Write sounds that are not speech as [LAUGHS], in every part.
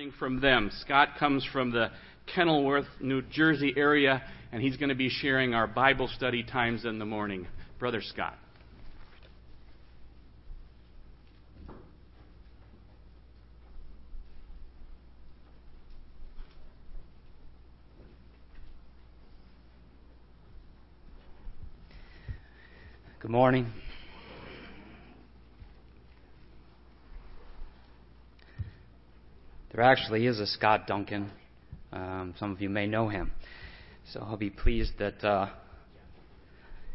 learning from them. Scott comes from the Kenilworth, New Jersey area, and he's going to be sharing our Bible study times in the morning. Brother Scott. Good morning. There actually is a Scott Duncan. Um, some of you may know him. So I'll be pleased that uh,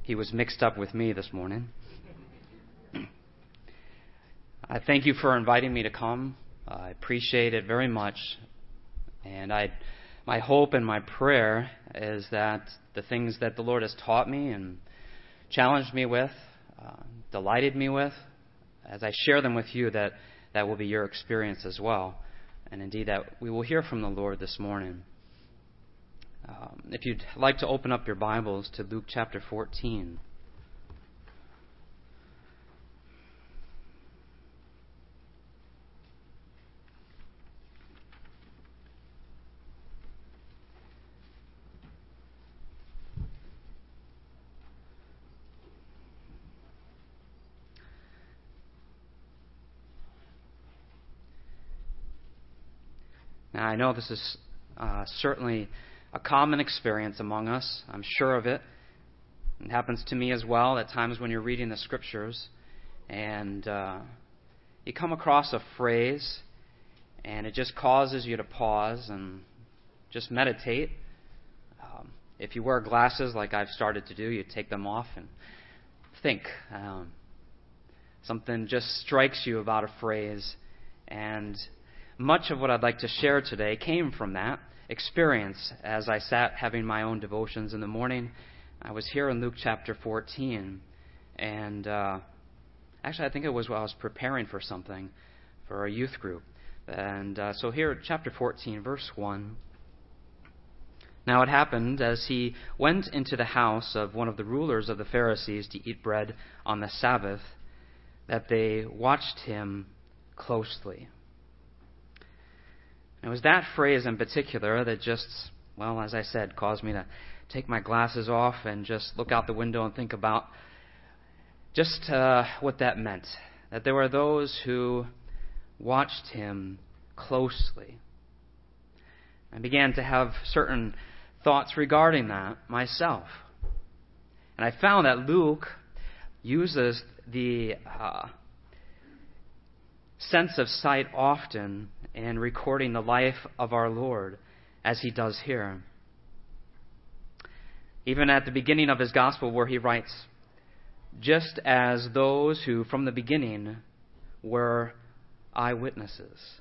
he was mixed up with me this morning. I thank you for inviting me to come. I appreciate it very much. And I, my hope and my prayer is that the things that the Lord has taught me and challenged me with, uh, delighted me with, as I share them with you, that that will be your experience as well and indeed that we will hear from the Lord this morning. Um, if you'd like to open up your Bibles to Luke chapter 14. Now, I know this is uh, certainly a common experience among us. I'm sure of it. It happens to me as well at times when you're reading the scriptures and uh, you come across a phrase and it just causes you to pause and just meditate. Um, if you wear glasses like I've started to do, you take them off and think. Um, something just strikes you about a phrase and much of what I'd like to share today came from that experience as I sat having my own devotions in the morning. I was here in Luke chapter 14, and uh, actually, I think it was while I was preparing for something for a youth group. And uh, so here, chapter 14, verse 1. Now it happened as he went into the house of one of the rulers of the Pharisees to eat bread on the Sabbath that they watched him closely. It was that phrase in particular that just, well, as I said, caused me to take my glasses off and just look out the window and think about just uh, what that meant. That there were those who watched him closely. I began to have certain thoughts regarding that myself. And I found that Luke uses the uh, sense of sight often in recording the life of our Lord, as he does here. Even at the beginning of his gospel, where he writes, just as those who from the beginning were eyewitnesses.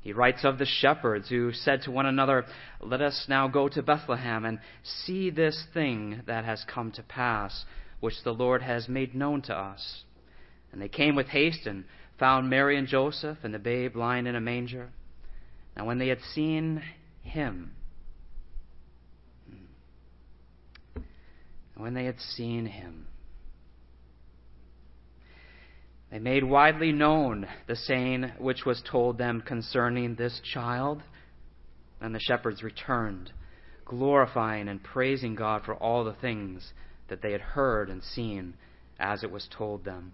He writes of the shepherds who said to one another, Let us now go to Bethlehem and see this thing that has come to pass, which the Lord has made known to us. And they came with haste and found Mary and Joseph and the babe lying in a manger. Now, when they had seen him, hmm, when they had seen him, they made widely known the saying which was told them concerning this child. And the shepherds returned, glorifying and praising God for all the things that they had heard and seen as it was told them.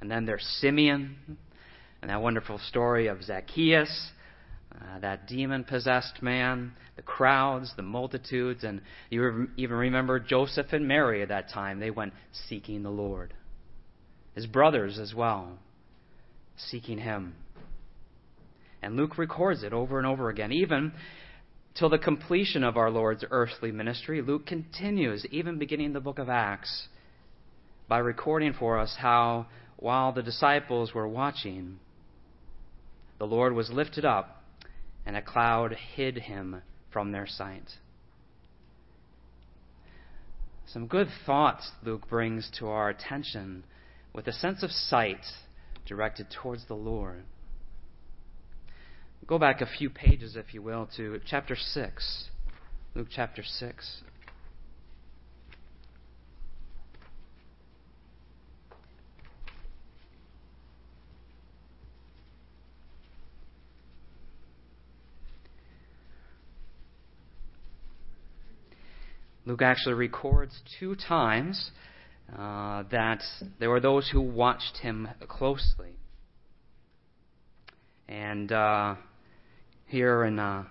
And then there's Simeon, and that wonderful story of Zacchaeus, uh, that demon possessed man, the crowds, the multitudes, and you even remember Joseph and Mary at that time. They went seeking the Lord. His brothers as well, seeking him. And Luke records it over and over again. Even till the completion of our Lord's earthly ministry, Luke continues, even beginning the book of Acts, by recording for us how while the disciples were watching, the Lord was lifted up, and a cloud hid him from their sight. Some good thoughts Luke brings to our attention with a sense of sight directed towards the Lord. Go back a few pages, if you will, to chapter 6. Luke chapter 6. Luke actually records two times uh, that there were those who watched him closely. And uh, here in uh,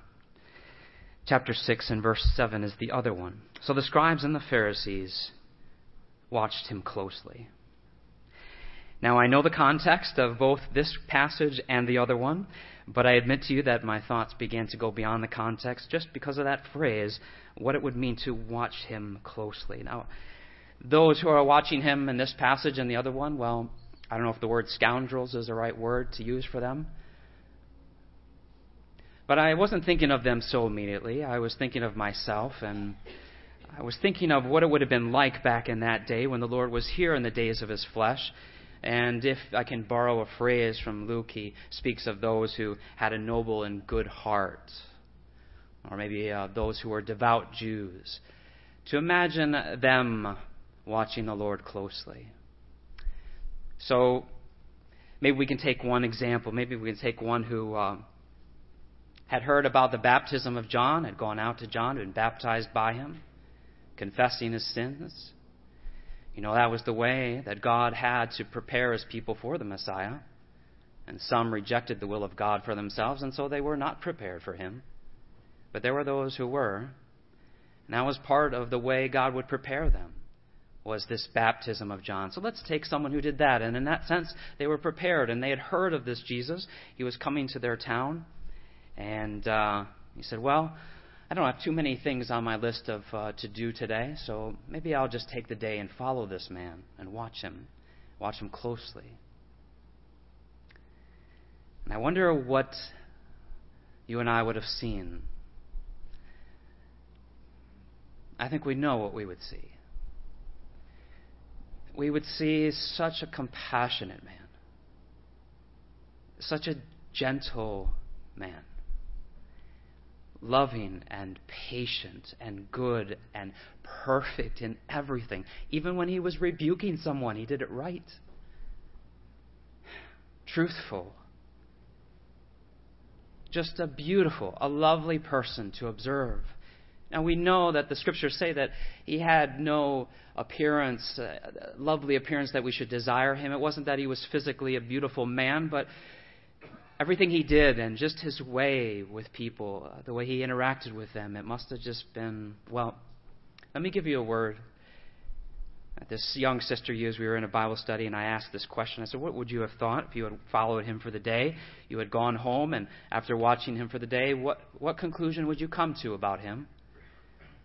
chapter 6 and verse 7 is the other one. So the scribes and the Pharisees watched him closely. Now, I know the context of both this passage and the other one, but I admit to you that my thoughts began to go beyond the context just because of that phrase, what it would mean to watch him closely. Now, those who are watching him in this passage and the other one, well, I don't know if the word scoundrels is the right word to use for them. But I wasn't thinking of them so immediately. I was thinking of myself, and I was thinking of what it would have been like back in that day when the Lord was here in the days of his flesh. And if I can borrow a phrase from Luke, he speaks of those who had a noble and good heart, or maybe uh, those who were devout Jews. To imagine them watching the Lord closely. So maybe we can take one example. Maybe we can take one who. Uh, had heard about the baptism of John, had gone out to John, been baptized by him, confessing his sins. You know, that was the way that God had to prepare his people for the Messiah. And some rejected the will of God for themselves, and so they were not prepared for him. But there were those who were. And that was part of the way God would prepare them, was this baptism of John. So let's take someone who did that. And in that sense, they were prepared, and they had heard of this Jesus. He was coming to their town. And uh, he said, Well, I don't have too many things on my list of uh, to do today, so maybe I'll just take the day and follow this man and watch him, watch him closely. And I wonder what you and I would have seen. I think we know what we would see. We would see such a compassionate man, such a gentle man loving and patient and good and perfect in everything. Even when he was rebuking someone, he did it right. Truthful. Just a beautiful, a lovely person to observe. Now we know that the scriptures say that he had no appearance, uh, lovely appearance that we should desire him. It wasn't that he was physically a beautiful man, but everything he did and just his way with people, uh, the way he interacted with them, it must have just been, well, let me give you a word this young sister used. We were in a Bible study, and I asked this question. I said, What would you have thought if you had followed him for the day? You had gone home, and after watching him for the day, what, what conclusion would you come to about him?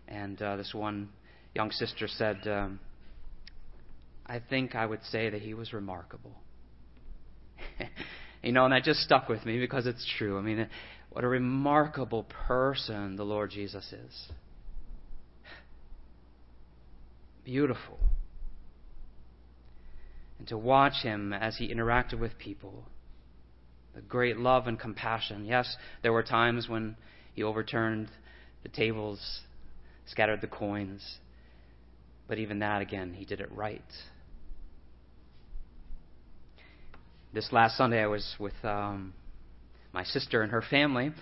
And uh, this one young sister said, um, I think I would say that he was remarkable. [LAUGHS] You know, and that just stuck with me because it's true. I mean, what a remarkable person the Lord Jesus is. Beautiful. And to watch him as he interacted with people, the great love and compassion. Yes, there were times when he overturned the tables, scattered the coins, but even that, again, he did it right. This last Sunday, I was with um, my sister and her family.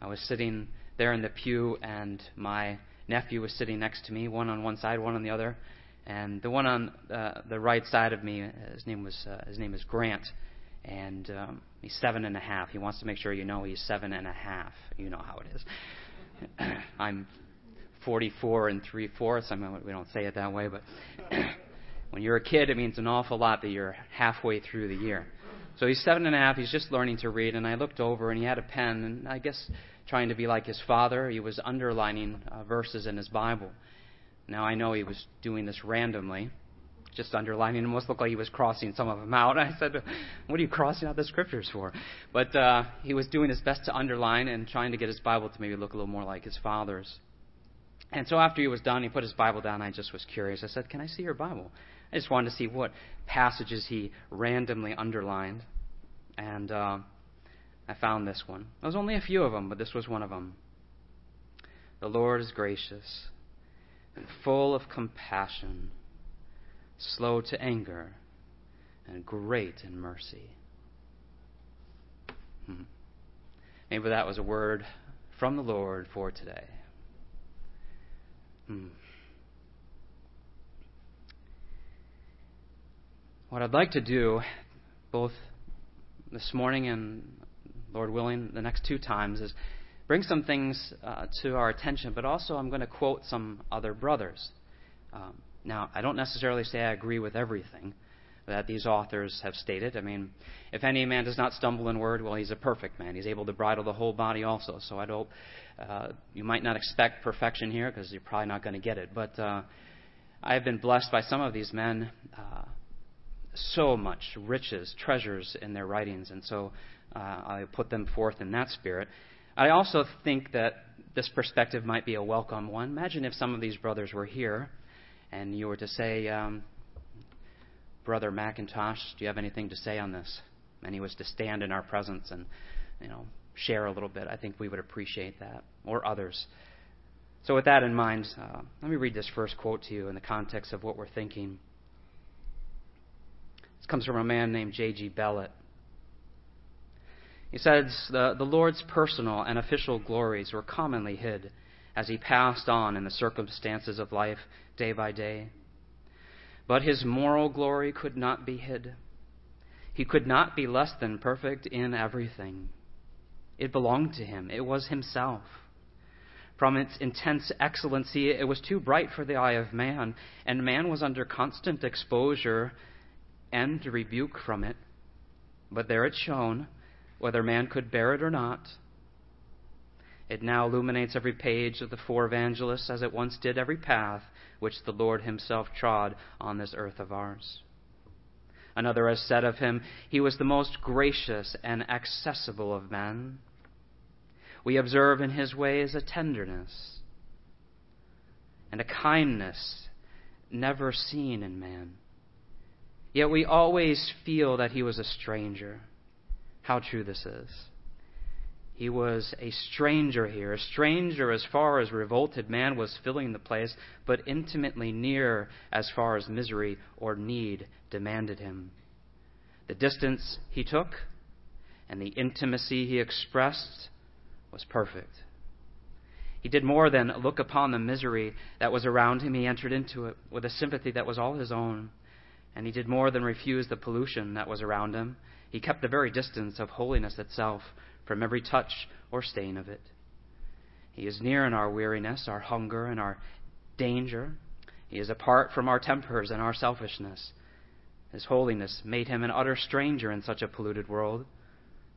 I was sitting there in the pew, and my nephew was sitting next to me, one on one side, one on the other. And the one on uh, the right side of me, his name was uh, his name is Grant, and um, he's seven and a half. He wants to make sure you know he's seven and a half. You know how it is. [COUGHS] I'm 44 and three fourths. I mean, we don't say it that way, but [COUGHS] when you're a kid, it means an awful lot that you're halfway through the year. So he's seven and a half. He's just learning to read. And I looked over, and he had a pen. And I guess trying to be like his father, he was underlining uh, verses in his Bible. Now I know he was doing this randomly, just underlining. It almost looked like he was crossing some of them out. [LAUGHS] I said, "What are you crossing out the scriptures for?" But uh, he was doing his best to underline and trying to get his Bible to maybe look a little more like his father's. And so after he was done, he put his Bible down. I just was curious. I said, "Can I see your Bible?" I just wanted to see what passages he randomly underlined. And uh, I found this one. There was only a few of them, but this was one of them. The Lord is gracious and full of compassion, slow to anger, and great in mercy. Hmm. Maybe that was a word from the Lord for today. Hmm. What I'd like to do, both this morning and, Lord willing, the next two times, is bring some things uh, to our attention, but also I'm going to quote some other brothers. Um, now, I don't necessarily say I agree with everything that these authors have stated. I mean, if any man does not stumble in word, well, he's a perfect man. He's able to bridle the whole body also. So I hope uh, you might not expect perfection here because you're probably not going to get it. But uh, I have been blessed by some of these men. Uh, so much riches, treasures in their writings, and so uh, I put them forth in that spirit. I also think that this perspective might be a welcome one. Imagine if some of these brothers were here and you were to say, um, Brother Mackintosh, do you have anything to say on this? And he was to stand in our presence and, you know, share a little bit. I think we would appreciate that, or others. So, with that in mind, uh, let me read this first quote to you in the context of what we're thinking. This comes from a man named J.G. Bellett. He says, the, the Lord's personal and official glories were commonly hid as he passed on in the circumstances of life day by day. But his moral glory could not be hid. He could not be less than perfect in everything. It belonged to him, it was himself. From its intense excellency, it was too bright for the eye of man, and man was under constant exposure and rebuke from it. But there it shone, whether man could bear it or not. It now illuminates every page of the four evangelists as it once did every path which the Lord himself trod on this earth of ours. Another has said of him, He was the most gracious and accessible of men. We observe in his ways a tenderness and a kindness never seen in man. Yet we always feel that he was a stranger. How true this is. He was a stranger here, a stranger as far as revolted man was filling the place, but intimately near as far as misery or need demanded him. The distance he took and the intimacy he expressed was perfect. He did more than look upon the misery that was around him, he entered into it with a sympathy that was all his own. And he did more than refuse the pollution that was around him. He kept the very distance of holiness itself from every touch or stain of it. He is near in our weariness, our hunger, and our danger. He is apart from our tempers and our selfishness. His holiness made him an utter stranger in such a polluted world.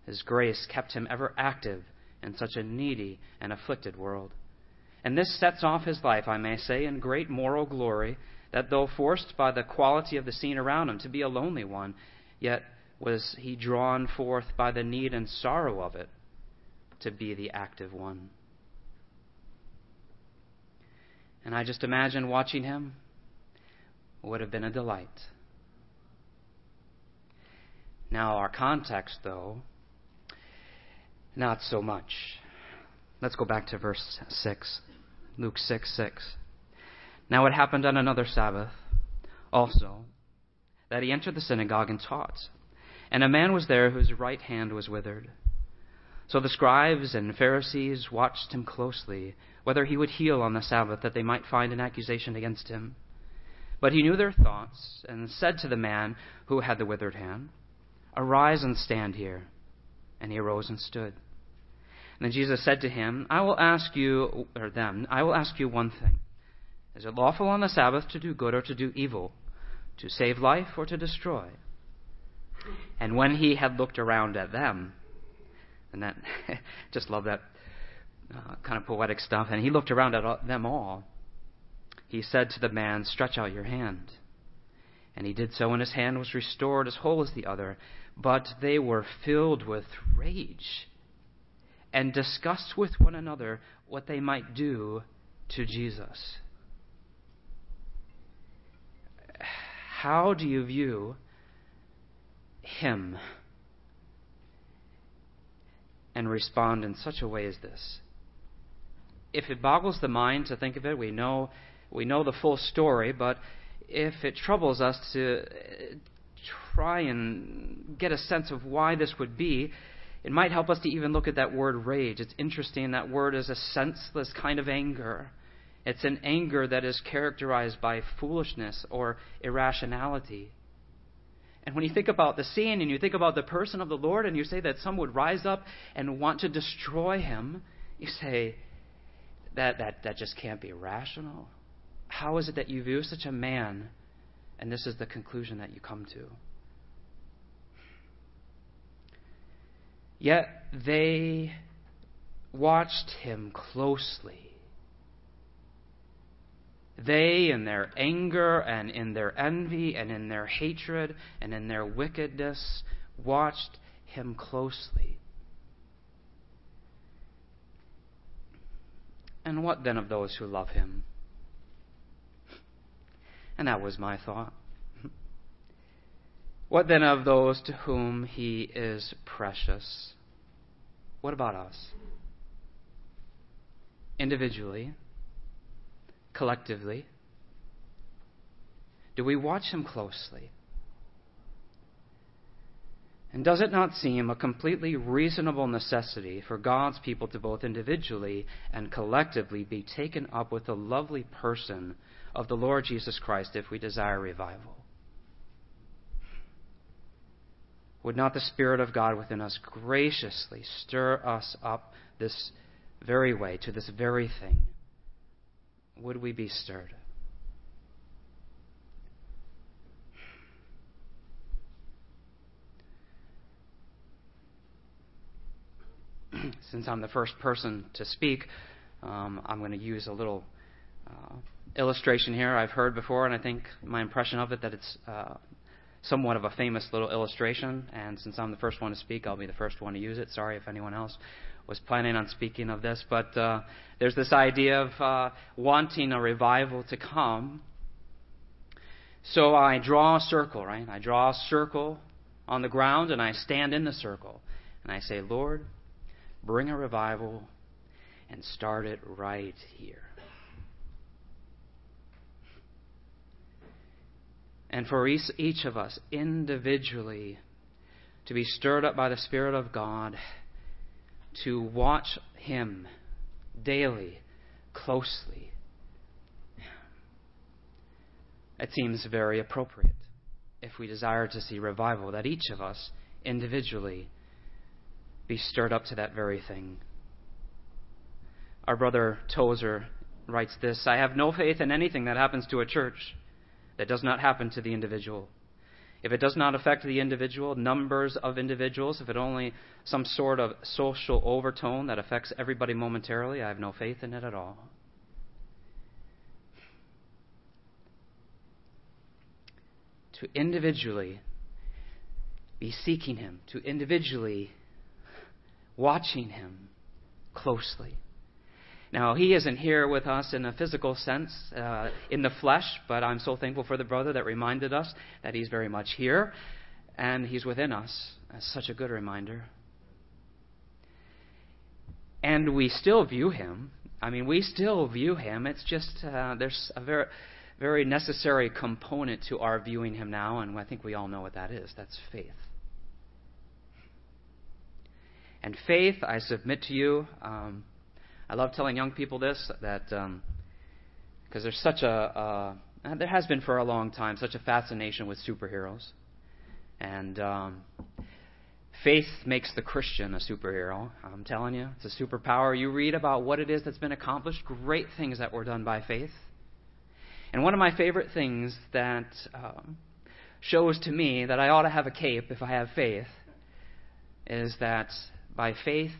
His grace kept him ever active in such a needy and afflicted world. And this sets off his life, I may say, in great moral glory, that though forced by the quality of the scene around him to be a lonely one, yet was he drawn forth by the need and sorrow of it to be the active one. And I just imagine watching him would have been a delight. Now, our context, though, not so much. Let's go back to verse 6. Luke 6 6. Now it happened on another Sabbath also that he entered the synagogue and taught. And a man was there whose right hand was withered. So the scribes and Pharisees watched him closely, whether he would heal on the Sabbath, that they might find an accusation against him. But he knew their thoughts, and said to the man who had the withered hand, Arise and stand here. And he arose and stood. And then Jesus said to him, I will ask you, or them, I will ask you one thing. Is it lawful on the Sabbath to do good or to do evil, to save life or to destroy? And when he had looked around at them, and that, [LAUGHS] just love that uh, kind of poetic stuff, and he looked around at them all, he said to the man, Stretch out your hand. And he did so, and his hand was restored as whole as the other. But they were filled with rage and discussed with one another what they might do to Jesus. How do you view him and respond in such a way as this. If it boggles the mind to think of it, we know we know the full story, but if it troubles us to uh, try and get a sense of why this would be, it might help us to even look at that word rage. It's interesting. That word is a senseless kind of anger. It's an anger that is characterized by foolishness or irrationality. And when you think about the scene and you think about the person of the Lord and you say that some would rise up and want to destroy him, you say, that, that, that just can't be rational. How is it that you view such a man and this is the conclusion that you come to? Yet they watched him closely they, in their anger and in their envy and in their hatred and in their wickedness, watched him closely. And what then of those who love him? And that was my thought. What then of those to whom he is precious? What about us? Individually, collectively? Do we watch him closely? And does it not seem a completely reasonable necessity for God's people to both individually and collectively be taken up with the lovely person of the Lord Jesus Christ if we desire revival? Would not the Spirit of God within us graciously stir us up this very way, to this very thing? Would we be stirred? [CLEARS THROAT] Since I'm the first person to speak, um, I'm going to use a little uh, illustration here I've heard before, and I think my impression of it that it's uh, somewhat of a famous little illustration. And since I'm the first one to speak, I'll be the first one to use it. Sorry if anyone else was planning on speaking of this, but uh, there's this idea of uh, wanting a revival to come. So I draw a circle, right? I draw a circle on the ground and I stand in the circle. And I say, Lord, bring a revival and start it right here. And for each, each of us individually to be stirred up by the Spirit of God to watch Him daily, closely. It seems very appropriate if we desire to see revival that each of us individually be stirred up to that very thing. Our brother Tozer writes this I have no faith in anything that happens to a church that does not happen to the individual. If it does not affect the individual, numbers of individuals, if it only some sort of social overtone that affects everybody momentarily, I have no faith in it at all. To individually be seeking Him, to individually watching Him closely. Now, he isn't here with us in a physical sense, uh, in the flesh, but I'm so thankful for the brother that reminded us that he's very much here and he's within us. That's such a good reminder. And we still view him. I mean, we still view him. It's just uh, there's a very, very necessary component to our viewing him now, and I think we all know what that is. That's faith. And faith, I submit to you, um, I love telling young people this that because um, there's such a uh, there has been for a long time such a fascination with superheroes, and um, faith makes the Christian a superhero. I'm telling you, it's a superpower. You read about what it is that's been accomplished, great things that were done by faith. And one of my favorite things that um, shows to me that I ought to have a cape if I have faith is that by faith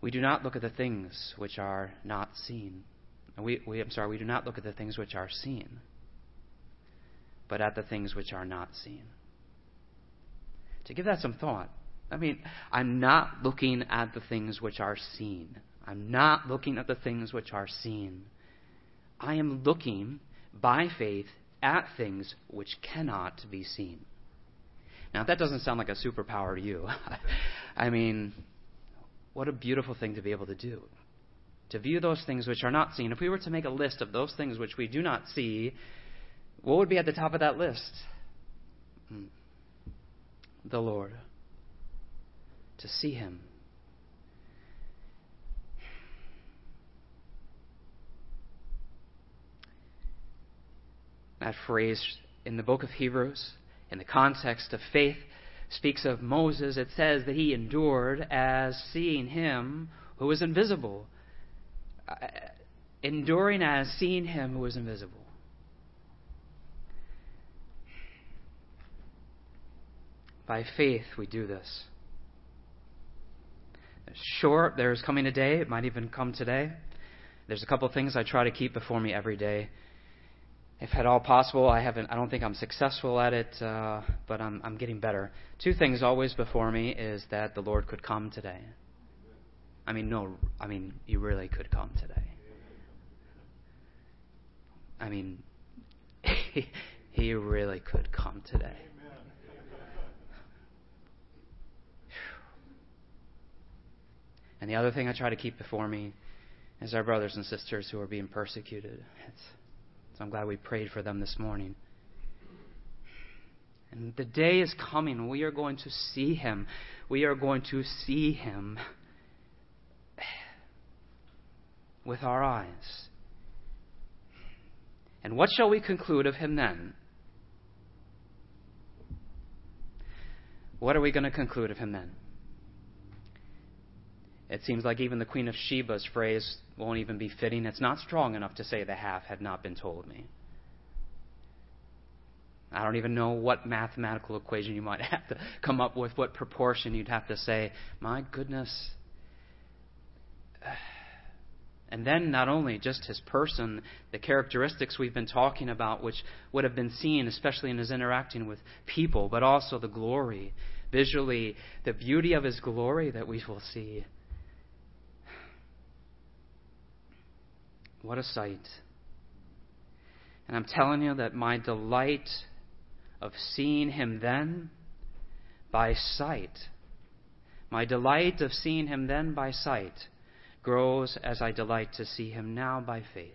we do not look at the things which are not seen. We, we, I'm sorry, we do not look at the things which are seen, but at the things which are not seen. To give that some thought, I mean, I'm not looking at the things which are seen. I'm not looking at the things which are seen. I am looking by faith at things which cannot be seen. Now, that doesn't sound like a superpower to you. [LAUGHS] I mean, what a beautiful thing to be able to do. To view those things which are not seen. If we were to make a list of those things which we do not see, what would be at the top of that list? Hmm. The Lord. To see Him. That phrase in the book of Hebrews In the context of faith, speaks of Moses, it says that he endured as seeing him who was invisible. Uh, enduring as seeing him who was invisible. By faith, we do this. Sure, there's coming a day, it might even come today. There's a couple things I try to keep before me every day. If at all possible, I haven't. I don't think I'm successful at it, uh, but I'm, I'm getting better. Two things always before me is that the Lord could come today. I mean, no, I mean, you really could come today. I mean, he, [LAUGHS] he really could come today. And the other thing I try to keep before me is our brothers and sisters who are being persecuted. It's, so I'm glad we prayed for them this morning. And the day is coming. We are going to see him. We are going to see him [SIGHS] with our eyes. And what shall we conclude of him then? What are we going to conclude of him then? It seems like even the Queen of Sheba's phrase won't even be fitting. It's not strong enough to say the half had not been told me. I don't even know what mathematical equation you might [LAUGHS] have to come up with, what proportion you'd have to say. My goodness. [SIGHS] And then, not only just his person, the characteristics we've been talking about, which would have been seen, especially in his interacting with people, but also the glory, visually, the beauty of his glory that we will see. What a sight. And I'm telling you that my delight of seeing him then by sight, my delight of seeing him then by sight, grows as I delight to see him now by faith.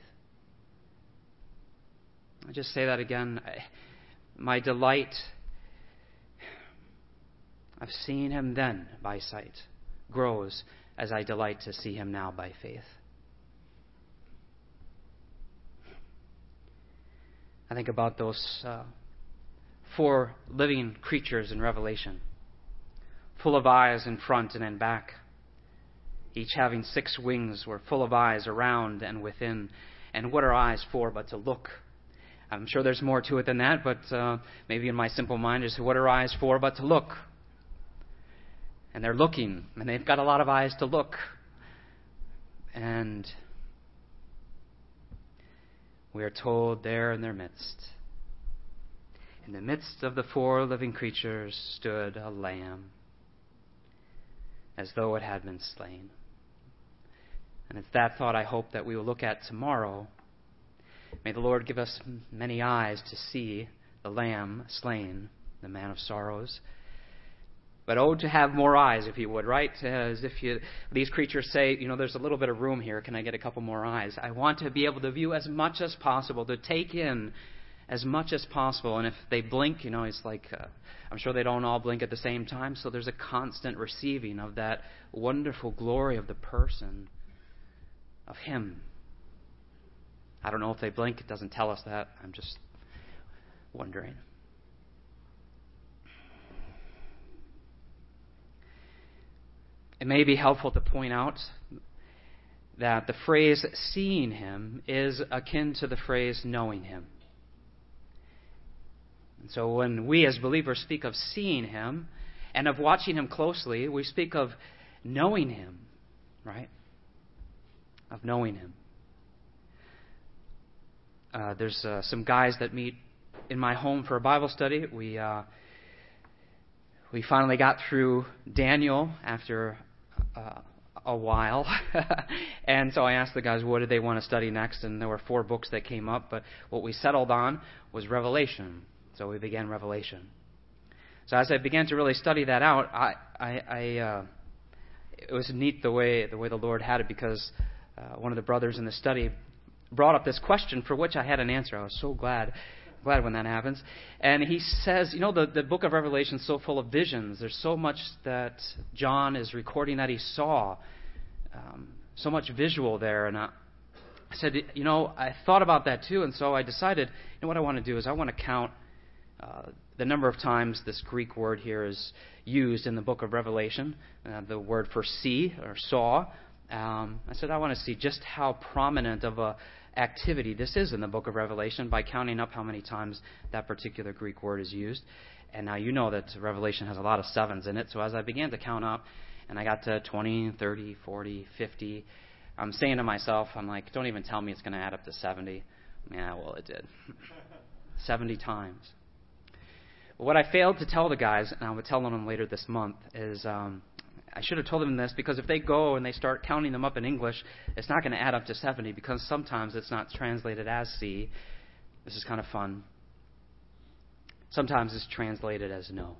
I just say that again. My delight of seeing him then by sight grows as I delight to see him now by faith. I think about those uh, four living creatures in Revelation, full of eyes in front and in back, each having six wings, were full of eyes around and within. And what are eyes for but to look? I'm sure there's more to it than that, but uh, maybe in my simple mind is what are eyes for but to look? And they're looking, and they've got a lot of eyes to look. And we are told there in their midst, in the midst of the four living creatures stood a lamb, as though it had been slain. And it's that thought I hope that we will look at tomorrow. May the Lord give us many eyes to see the Lamb slain, the man of sorrows. But oh, to have more eyes, if you would, right? As if you, these creatures say, you know, there's a little bit of room here. Can I get a couple more eyes? I want to be able to view as much as possible, to take in as much as possible. And if they blink, you know, it's like, uh, I'm sure they don't all blink at the same time. So there's a constant receiving of that wonderful glory of the person of Him. I don't know if they blink, it doesn't tell us that. I'm just wondering. It may be helpful to point out that the phrase seeing him is akin to the phrase knowing him. And so when we as believers speak of seeing him and of watching him closely, we speak of knowing him, right? of knowing Him. Uh, there's uh, some guys that meet in my home for a Bible study. We uh, we finally got through Daniel after uh, a while, [LAUGHS] and so I asked the guys what did they want to study next, and there were four books that came up, but what we settled on was Revelation. So we began Revelation. So as I began to really study that out, I, I, I uh, it was neat the way the way the Lord had it because uh, one of the brothers in the study brought up this question for which I had an answer. I was so glad glad when that happens. And he says, you know, the, the book of Revelation is so full of visions. There's so much that John is recording that he saw, um, so much visual there. And I, said, you know, I thought about that too, and so I decided, you know, what I want to do is I want to count uh, the number of times this Greek word here is used in the book of Revelation, uh, the word for see or saw. Um, I said I want to see just how prominent of a activity this is in the book of Revelation by counting up how many times that particular Greek word is used. And now you know that Revelation has a lot of sevens in it. So as I began to count up, and I got to 20, 30, 40, 50, I'm saying to myself, I'm like, don't even tell me it's going to add up to 70. Yeah, well, it did. [LAUGHS] 70 times. What I failed to tell the guys, and I will tell them later this month, is um, I should have told them this because if they go and they start counting them up in English, it's not going to add up to 70 because sometimes it's not translated as see. This is kind of fun. Sometimes it's translated as know.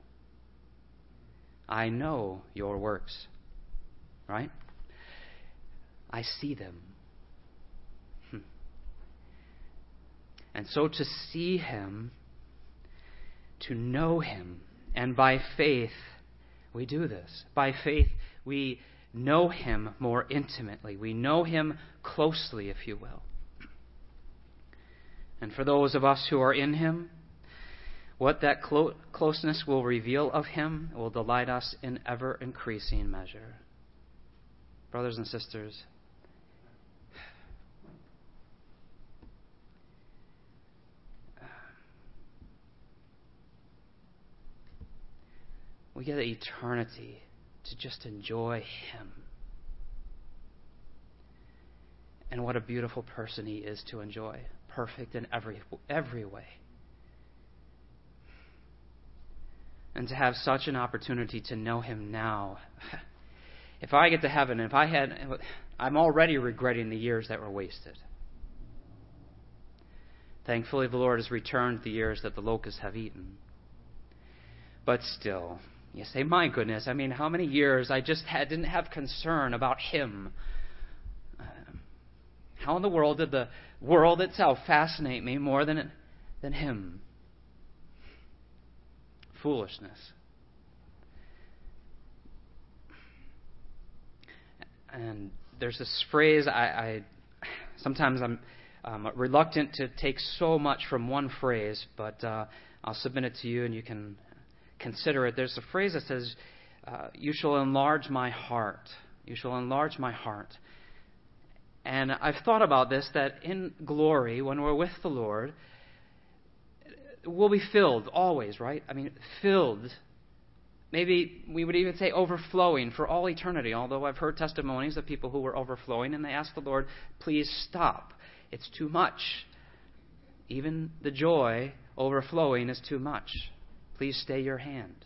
I know your works. Right? I see them. Hmm. And so to see him, to know him, and by faith, we do this. By faith, we know him more intimately. We know him closely, if you will. And for those of us who are in him, what that clo- closeness will reveal of him will delight us in ever increasing measure. Brothers and sisters, we get eternity to just enjoy Him. And what a beautiful person He is to enjoy, perfect in every, every way. And to have such an opportunity to know Him now. [LAUGHS] If I get to heaven, if I had, I'm already regretting the years that were wasted. Thankfully, the Lord has returned the years that the locusts have eaten. But still, you say, my goodness, I mean, how many years I just had, didn't have concern about Him? Um, how in the world did the world itself fascinate me more than, than Him? Foolishness. And there's this phrase I, I sometimes I'm um, reluctant to take so much from one phrase, but uh, I'll submit it to you and you can consider it, there's a phrase that says, uh, You shall enlarge my heart. You shall enlarge my heart. And I've thought about this that in glory, when we're with the Lord, we'll be filled always, right? I mean, filled. Maybe we would even say overflowing for all eternity, although I've heard testimonies of people who were overflowing and they asked the Lord, please stop. It's too much. Even the joy overflowing is too much. Please stay your hand.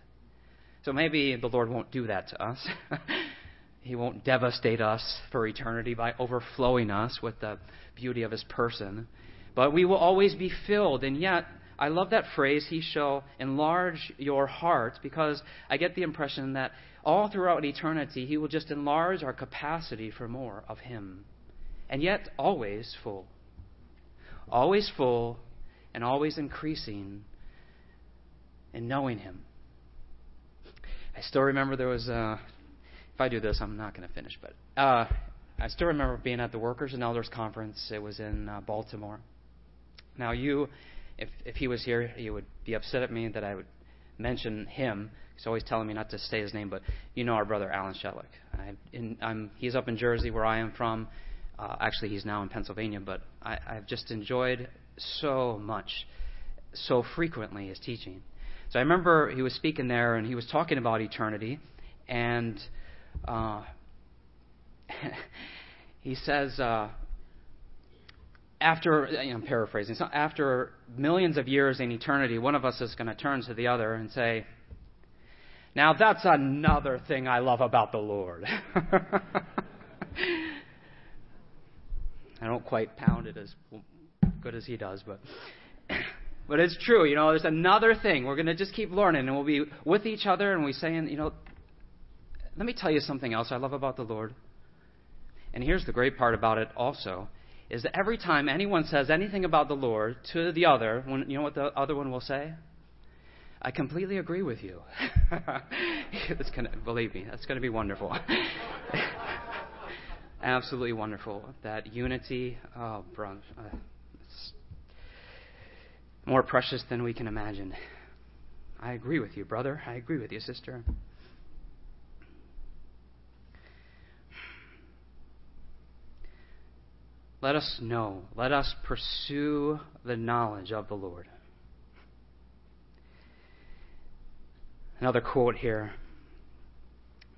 So maybe the Lord won't do that to us. [LAUGHS] he won't devastate us for eternity by overflowing us with the beauty of his person. But we will always be filled. And yet, I love that phrase, He shall enlarge your heart, because I get the impression that all throughout eternity, He will just enlarge our capacity for more of Him. And yet, always full. Always full and always increasing and knowing Him. I still remember there was, uh, if I do this, I'm not going to finish, but uh, I still remember being at the Workers and Elders Conference. It was in uh, Baltimore. Now, you, if, if he was here, you would be upset at me that I would mention him. He's always telling me not to say his name, but you know our brother Alan Shetlick. I, in, I'm, he's up in Jersey, where I am from. Uh, actually, he's now in Pennsylvania, but I, I've just enjoyed so much, so frequently his teaching. So I remember he was speaking there and he was talking about eternity, and uh, [LAUGHS] he says, uh, after, I'm paraphrasing, so after millions of years in eternity, one of us is going to turn to the other and say, Now that's another thing I love about the Lord. [LAUGHS] I don't quite pound it as good as he does, but [LAUGHS] but it's true, you know, there's another thing. We're going to just keep learning, and we'll be with each other, and we're saying, you know, let me tell you something else I love about the Lord. And here's the great part about it also is that every time anyone says anything about the Lord to the other, when, you know what the other one will say? I completely agree with you. [LAUGHS] that's gonna, believe me, that's going to be wonderful. [LAUGHS] Absolutely wonderful. That unity, oh, bro, uh, more precious than we can imagine. I agree with you, brother. I agree with you, sister. Let us know, let us pursue the knowledge of the Lord. Another quote here.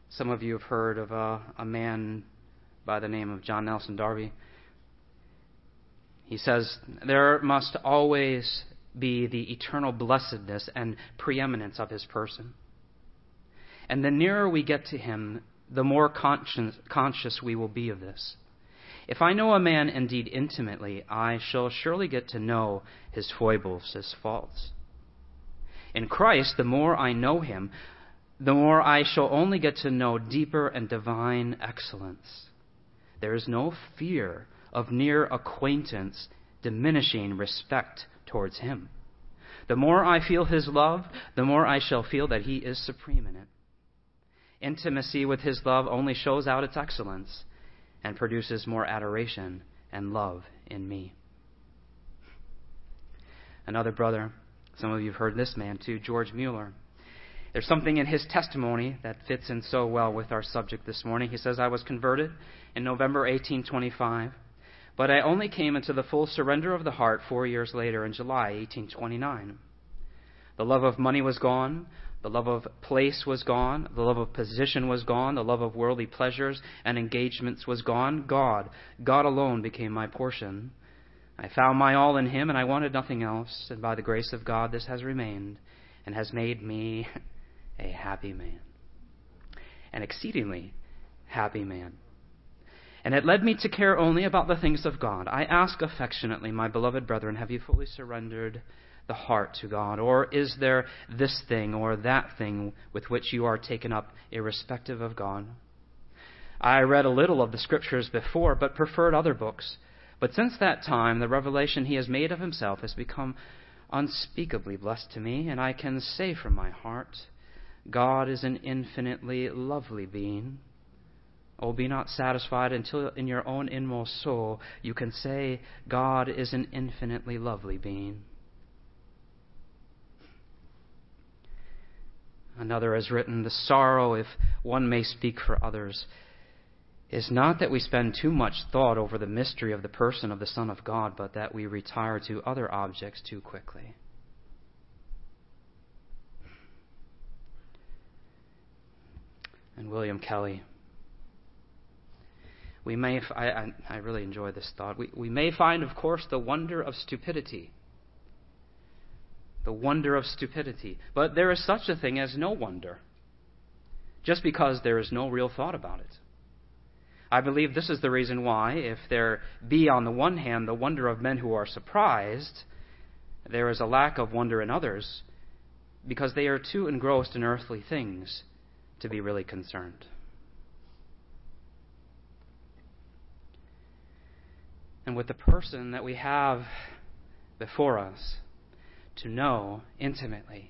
Some of you have heard of a, a man by the name of John Nelson Darby. He says, There must always be the eternal blessedness and preeminence of his person. And the nearer we get to him, the more conscious, conscious we will be of this. If I know a man indeed intimately, I shall surely get to know his foibles, his faults. In Christ, the more I know him, the more I shall only get to know deeper and divine excellence. There is no fear of near acquaintance diminishing respect towards him. The more I feel his love, the more I shall feel that he is supreme in it. Intimacy with his love only shows out its excellence and produces more adoration and love in me. Another brother, some of you have heard this man too, George Mueller. There's something in his testimony that fits in so well with our subject this morning. He says, I was converted in November 1825, but I only came into the full surrender of the heart four years later in July 1829. The love of money was gone. The love of place was gone. The love of position was gone. The love of worldly pleasures and engagements was gone. God, God alone became my portion. I found my all in Him, and I wanted nothing else. And by the grace of God, this has remained and has made me [LAUGHS] a happy man, an exceedingly happy man. And it led me to care only about the things of God. I ask affectionately, my beloved brethren, have you fully surrendered the heart to God? Or is there this thing or that thing with which you are taken up, irrespective of God? I read a little of the Scriptures before, but preferred other books. But since that time, the revelation he has made of himself has become unspeakably blessed to me, and I can say from my heart, God is an infinitely lovely being. Oh, be not satisfied until in your own inmost soul you can say, God is an infinitely lovely being. Another has written, The sorrow, if one may speak for others, is not that we spend too much thought over the mystery of the person of the Son of God, but that we retire to other objects too quickly. and William Kelly. We may, I, I really enjoy this thought. We, we may find, of course, the wonder of stupidity. The wonder of stupidity. But there is such a thing as no wonder, just because there is no real thought about it. I believe this is the reason why, if there be on the one hand the wonder of men who are surprised, there is a lack of wonder in others, because they are too engrossed in earthly things to be really concerned. And with the person that we have before us, to know intimately,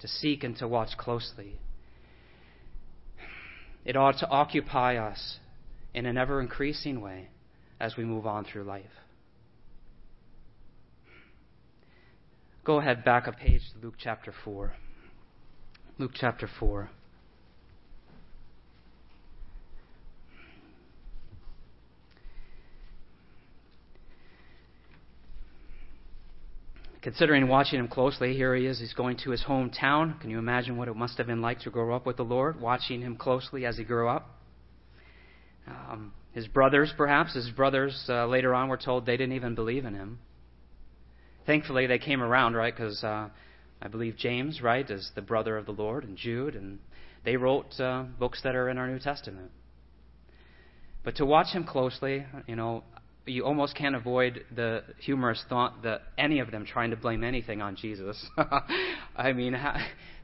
to seek and to watch closely, it ought to occupy us in an ever increasing way as we move on through life. Go ahead, back a page to Luke chapter 4. Luke chapter 4. Considering watching him closely, here he is. He's going to his hometown. Can you imagine what it must have been like to grow up with the Lord, watching him closely as he grew up? Um, his brothers, perhaps, his brothers uh, later on were told they didn't even believe in him. Thankfully, they came around, right? Because uh, I believe James, right, is the brother of the Lord, and Jude, and they wrote uh, books that are in our New Testament. But to watch him closely, you know, you almost can't avoid the humorous thought that any of them trying to blame anything on Jesus. [LAUGHS] I mean,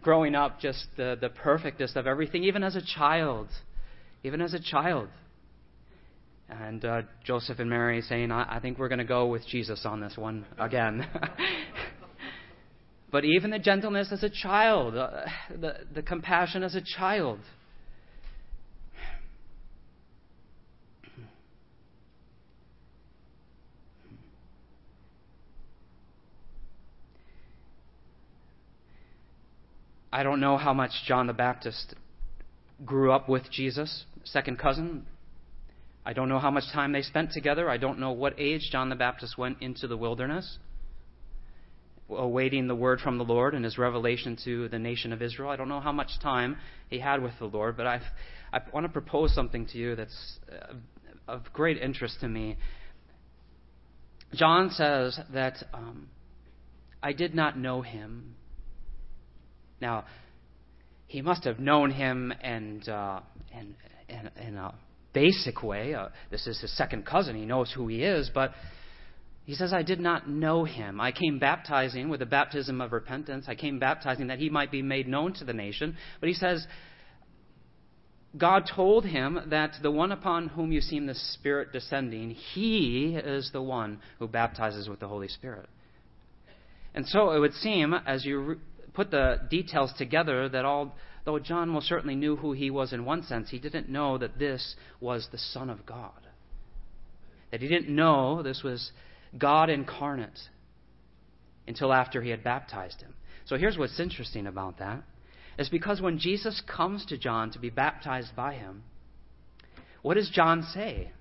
growing up, just the, the perfectness of everything, even as a child. Even as a child. And uh, Joseph and Mary saying, I, I think we're going to go with Jesus on this one again. [LAUGHS] but even the gentleness as a child, uh, the, the compassion as a child. I don't know how much John the Baptist grew up with Jesus, second cousin. I don't know how much time they spent together. I don't know what age John the Baptist went into the wilderness, awaiting the word from the Lord and his revelation to the nation of Israel. I don't know how much time he had with the Lord, but I've, I want to propose something to you that's uh, of great interest to me. John says that um, I did not know him. Now, he must have known him and, uh, in a basic way. Uh, this is his second cousin. He knows who he is, but he says, I did not know him. I came baptizing with a baptism of repentance. I came baptizing that he might be made known to the nation. But he says, God told him that the one upon whom you see the Spirit descending, he is the one who baptizes with the Holy Spirit. And so it would seem, as you put the details together, that although John most certainly knew who he was in one sense, he didn't know that this was the Son of God. That he didn't know this was God incarnate until after he had baptized him. So here's what's interesting about that is because when Jesus comes to John to be baptized by him, what does John say?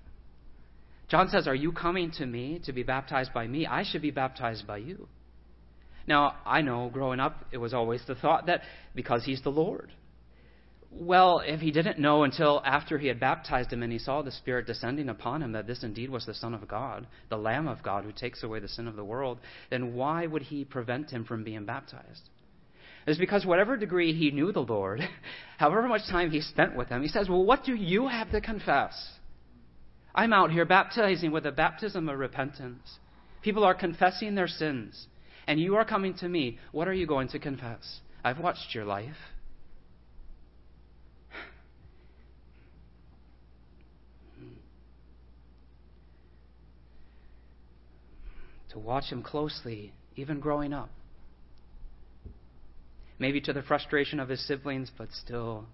John says, Are you coming to me to be baptized by me? I should be baptized by you. Now, I know growing up, it was always the thought that because he's the Lord. Well, if he didn't know until after he had baptized him and he saw the Spirit descending upon him that this indeed was the Son of God, the Lamb of God who takes away the sin of the world, then why would he prevent him from being baptized? It's because whatever degree he knew the Lord, [LAUGHS] however much time he spent with him, he says, Well, what do you have to confess? I'm out here baptizing with a baptism of repentance. People are confessing their sins. And you are coming to me. What are you going to confess? I've watched your life. [SIGHS] to watch him closely, even growing up maybe to the frustration of his siblings, but still,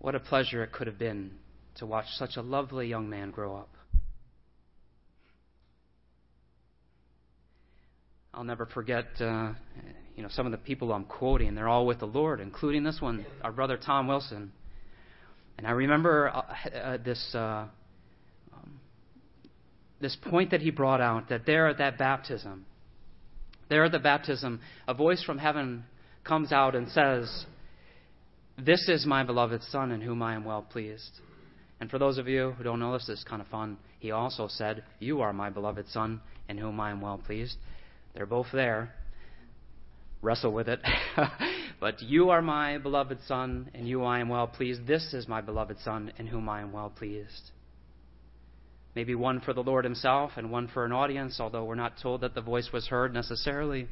what a pleasure it could have been to watch such a lovely young man grow up. I'll never forget, uh, you know, some of the people I'm quoting. They're all with the Lord, including this one, our brother Tom Wilson. And I remember uh, uh, this uh, um, this point that he brought out that there at that baptism, there at the baptism, a voice from heaven comes out and says, This is my beloved Son in whom I am well pleased. And for those of you who don't know this, this is kind of fun. He also said, You are my beloved Son in whom I am well pleased. They're both there. Wrestle with it. [LAUGHS] but you are my beloved Son, and you I am well pleased. This is my beloved Son, in whom I am well pleased. Maybe one for the Lord Himself and one for an audience, although we're not told that the voice was heard necessarily.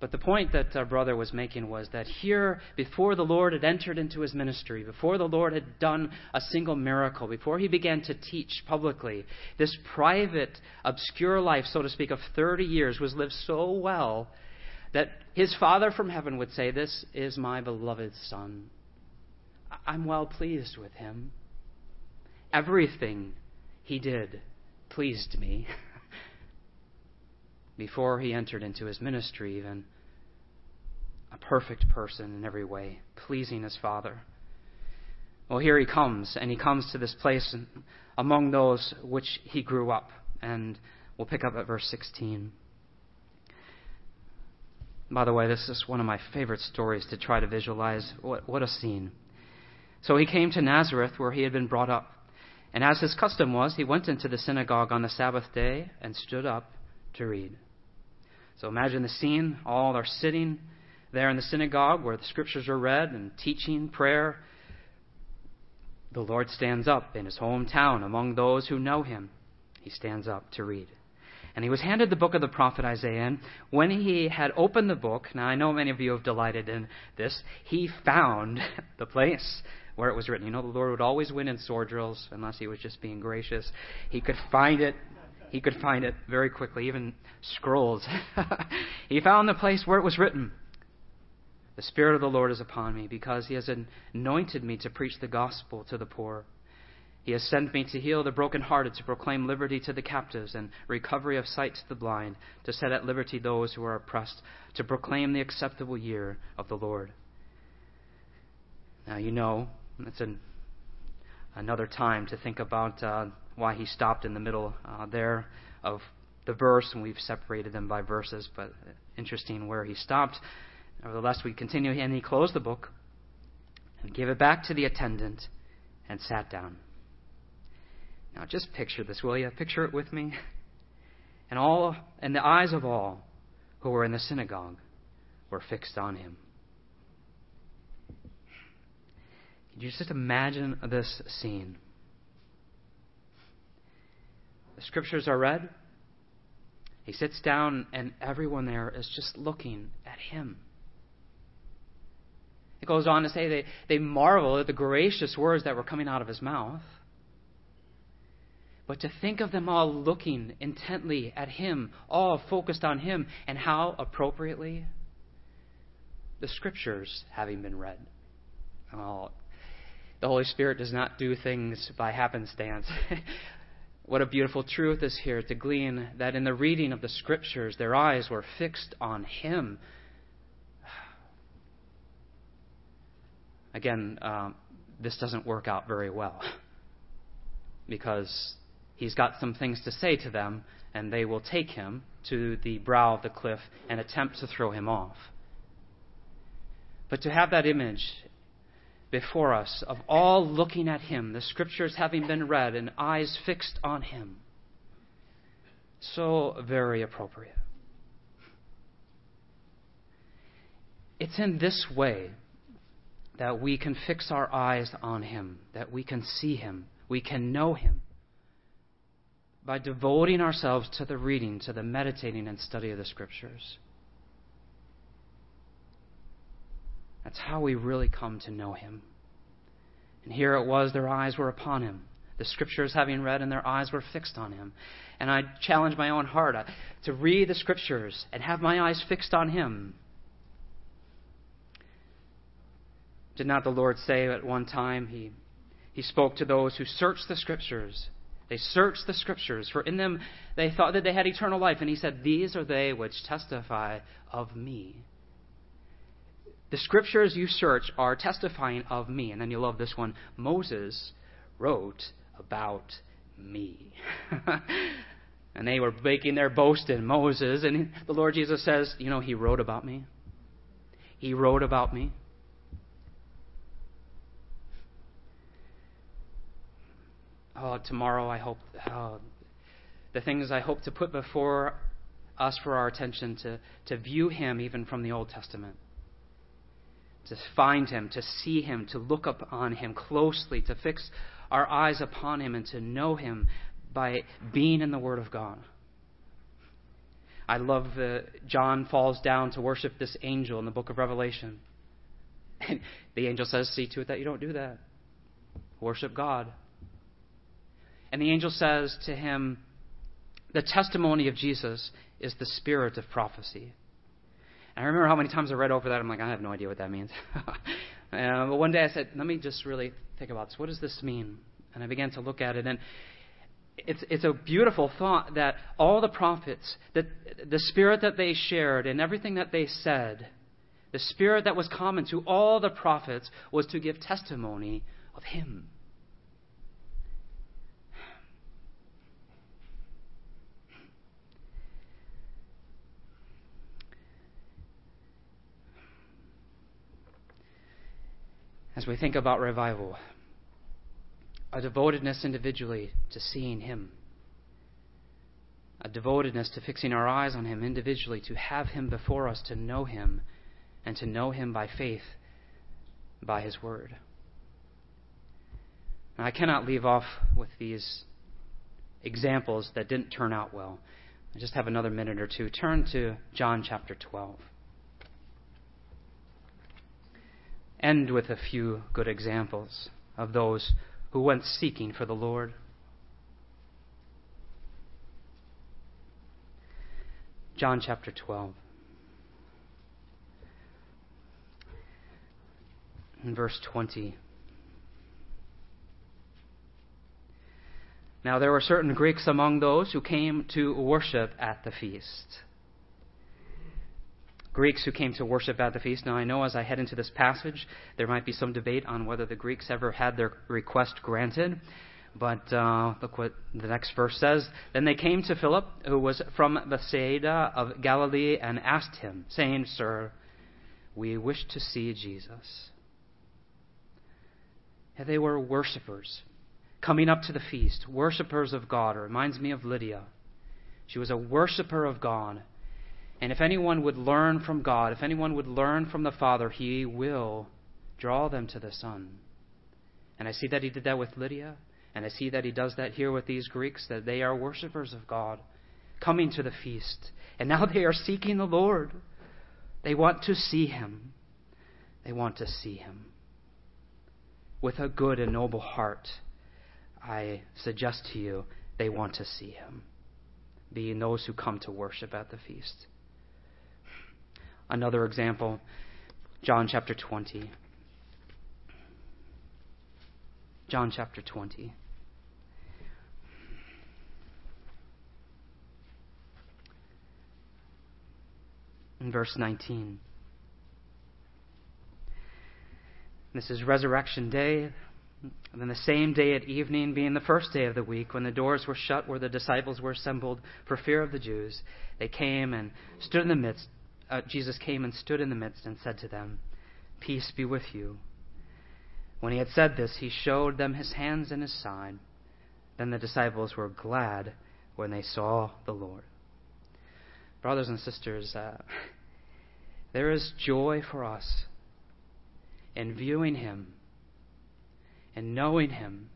But the point that our brother was making was that here, before the Lord had entered into his ministry, before the Lord had done a single miracle, before he began to teach publicly, this private, obscure life, so to speak, of 30 years was lived so well that his Father from heaven would say, This is my beloved Son. I'm well pleased with him. Everything he did pleased me. [LAUGHS] before he entered into his ministry, even a perfect person in every way, pleasing his Father. Well, here he comes, and he comes to this place among those which he grew up. And we'll pick up at verse 16. By the way, this is one of my favorite stories to try to visualize. What, what a scene. So he came to Nazareth, where he had been brought up. And as his custom was, he went into the synagogue on the Sabbath day and stood up to read. So imagine the scene. All are sitting there in the synagogue where the scriptures are read and teaching, prayer. The Lord stands up in his hometown among those who know him. He stands up to read. And he was handed the book of the prophet Isaiah. And when he had opened the book, now I know many of you have delighted in this, he found [LAUGHS] the place where it was written. You know, the Lord would always win in sword drills unless he was just being gracious. He could find it he could find it very quickly, even scrolls. [LAUGHS] he found the place where it was written The Spirit of the Lord is upon me, because he has anointed me to preach the gospel to the poor. He has sent me to heal the brokenhearted, to proclaim liberty to the captives, and recovery of sight to the blind, to set at liberty those who are oppressed, to proclaim the acceptable year of the Lord. Now, you know, it's an, another time to think about uh, why he stopped in the middle uh, there of the verse, and we've separated them by verses, but interesting where he stopped. Nevertheless, we continue, and he closed the book and gave it back to the attendant and sat down. Now just picture this, will you? Picture it with me. And all and the eyes of all who were in the synagogue were fixed on him. Can you just imagine this scene? The scriptures are read. He sits down, and everyone there is just looking at him. It goes on to say they, they marvel at the gracious words that were coming out of his mouth. But to think of them all looking intently at Him, all focused on Him, and how appropriately the Scriptures having been read. Oh, the Holy Spirit does not do things by happenstance. [LAUGHS] what a beautiful truth is here to glean that in the reading of the Scriptures, their eyes were fixed on Him. [SIGHS] Again, um, this doesn't work out very well [LAUGHS] because he's got some things to say to them, and they will take him to the brow of the cliff and attempt to throw him off. But to have that image before us of all looking at him, the scriptures having been read, and eyes fixed on him, so very appropriate. It's in this way that we can fix our eyes on him, that we can see him, we can know him by devoting ourselves to the reading, to the meditating and study of the Scriptures. That's how we really come to know Him. And here it was, their eyes were upon Him. The Scriptures having read, and their eyes were fixed on Him. And I challenge my own heart uh, to read the Scriptures and have my eyes fixed on Him. Did not the Lord say at one time, He, he spoke to those who searched the Scriptures they searched the scriptures, for in them they thought that they had eternal life. And he said, These are they which testify of me. The scriptures you search are testifying of me. And then you love this one Moses wrote about me. [LAUGHS] and they were making their boast in Moses. And the Lord Jesus says, You know, he wrote about me. He wrote about me. oh, tomorrow I hope, oh, the things I hope to put before us for our attention to, to view Him even from the Old Testament. To find Him, to see Him, to look upon Him closely, to fix our eyes upon Him, and to know Him by being in the Word of God. I love that John falls down to worship this angel in the book of Revelation. And the angel says, See to it that you don't do that. Worship God. And the angel says to him, The testimony of Jesus is the spirit of prophecy. And I remember how many times I read over that. I'm like, I have no idea what that means. uh, [LAUGHS] but one day I said, Let me just really think about this. What does this mean? And I began to look at it. And it's, it's a beautiful thought that all the prophets, that the spirit that they shared and everything that they said, the spirit that was common to all the prophets was to give testimony of Him. As we think about revival, a devotedness individually to seeing Him, a devotedness to fixing our eyes on Him individually, to have Him before us, to know Him, and to know Him by faith, by His Word. I cannot leave off with these examples that didn't turn out well. I just have another minute or two. Turn to John chapter 12. End with a few good examples of those who went seeking for the Lord. John chapter 12. In verse 20. Now, there were certain Greeks among those who came to worship at the feast. Greeks who came to worship at the feast. Now, I know as I head into this passage, there might be some debate on whether the Greeks ever had their request granted. But uh, look what the next verse says. Then they came to Philip, who was from Bethsaida of Galilee, and asked him, saying, Sir, we wish to see Jesus. And they were worshippers coming up to the feast, worshippers of God. It reminds me of Lydia. She was a worshiper of God. And if anyone would learn from God, if anyone would learn from the Father, he will draw them to the Son. And I see that he did that with Lydia, and I see that he does that here with these Greeks, that they are worshippers of God, coming to the feast. And now [LAUGHS] they are seeking the Lord. They want to see him. They want to see him. With a good and noble heart, I suggest to you they want to see him, being those who come to worship at the feast. Another example, John chapter 20. John chapter 20. In verse 19. This is Resurrection Day. And then the same day at evening, being the first day of the week, when the doors were shut where the disciples were assembled for fear of the Jews, they came and stood in the midst uh, Jesus came and stood in the midst and said to them, Peace be with you. When he had said this, he showed them his hands and his side. Then the disciples were glad when they saw the Lord. Brothers and sisters, uh, [LAUGHS] there is joy for us in viewing him and knowing him.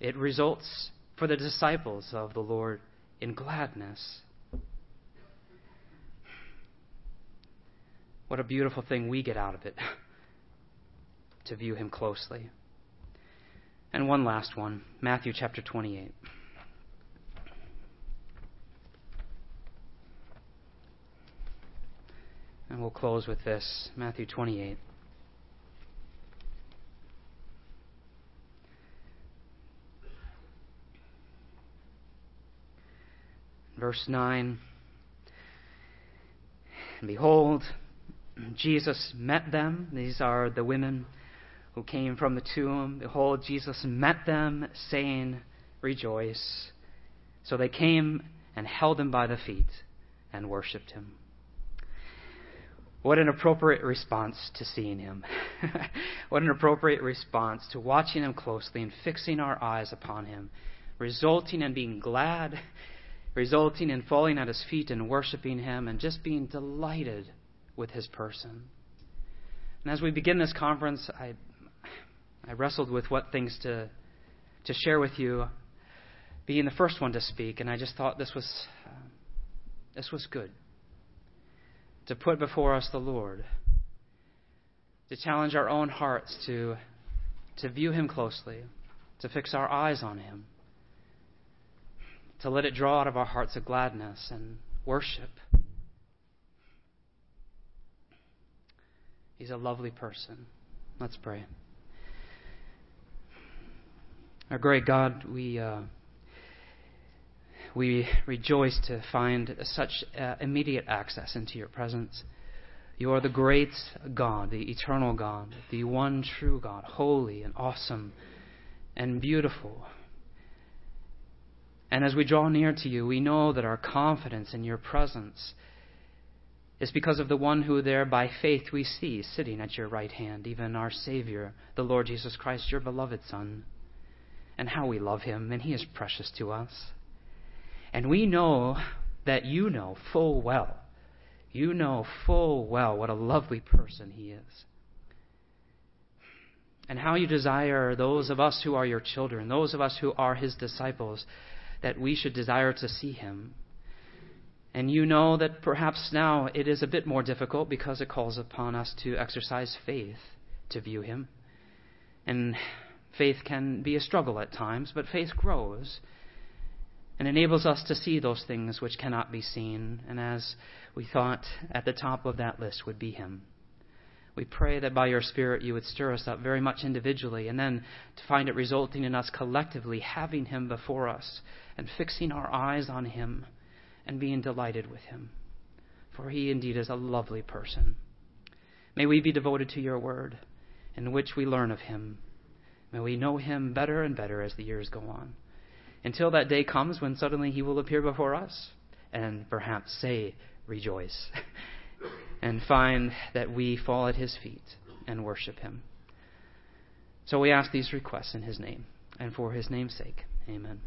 It results for the disciples of the Lord in gladness. What a beautiful thing we get out of it to view him closely. And one last one Matthew chapter 28. And we'll close with this Matthew 28. Verse 9 And behold, Jesus met them. These are the women who came from the tomb. Behold, Jesus met them, saying, Rejoice. So they came and held him by the feet and worshipped him. What an appropriate response to seeing him. [LAUGHS] what an appropriate response to watching him closely and fixing our eyes upon him, resulting in being glad, [LAUGHS] resulting in falling at his feet and worshiping him, and just being delighted with his person. And as we begin this conference, I, I wrestled with what things to, to share with you, being the first one to speak, and I just thought this was, uh, this was good. To put before us the Lord, to challenge our own hearts to, to view Him closely, to fix our eyes on Him, to let it draw out of our hearts a gladness and worship He's a lovely person. Let's pray. Our great God, we uh, we rejoice to find such uh, immediate access into your presence. You are the great God, the eternal God, the one true God, holy and awesome and beautiful. And as we draw near to you, we know that our confidence in your presence is because of the one who there by faith we see sitting at your right hand, even our Savior, the Lord Jesus Christ, your beloved Son. And how we love him, and he is precious to us. And we know that you know full well, you know full well what a lovely person he is. And how you desire those of us who are your children, those of us who are his disciples, that we should desire to see him and you know that perhaps now it is a bit more difficult because it calls upon us to exercise faith to view Him. And faith can be a struggle at times, but faith grows and enables us to see those things which cannot be seen. And as we thought at the top of that list would be Him. We pray that by your Spirit you would stir us up very much individually, and then to find it resulting in us collectively having Him before us and fixing our eyes on Him and being delighted with Him. For He indeed is a lovely person. May we be devoted to your word, in which we learn of Him. May we know Him better and better as the years go on. Until that day comes when suddenly He will appear before us and perhaps say, Rejoice. [LAUGHS] and find that we fall at his feet and worship him. So we ask these requests in his name and for his name's sake. Amen.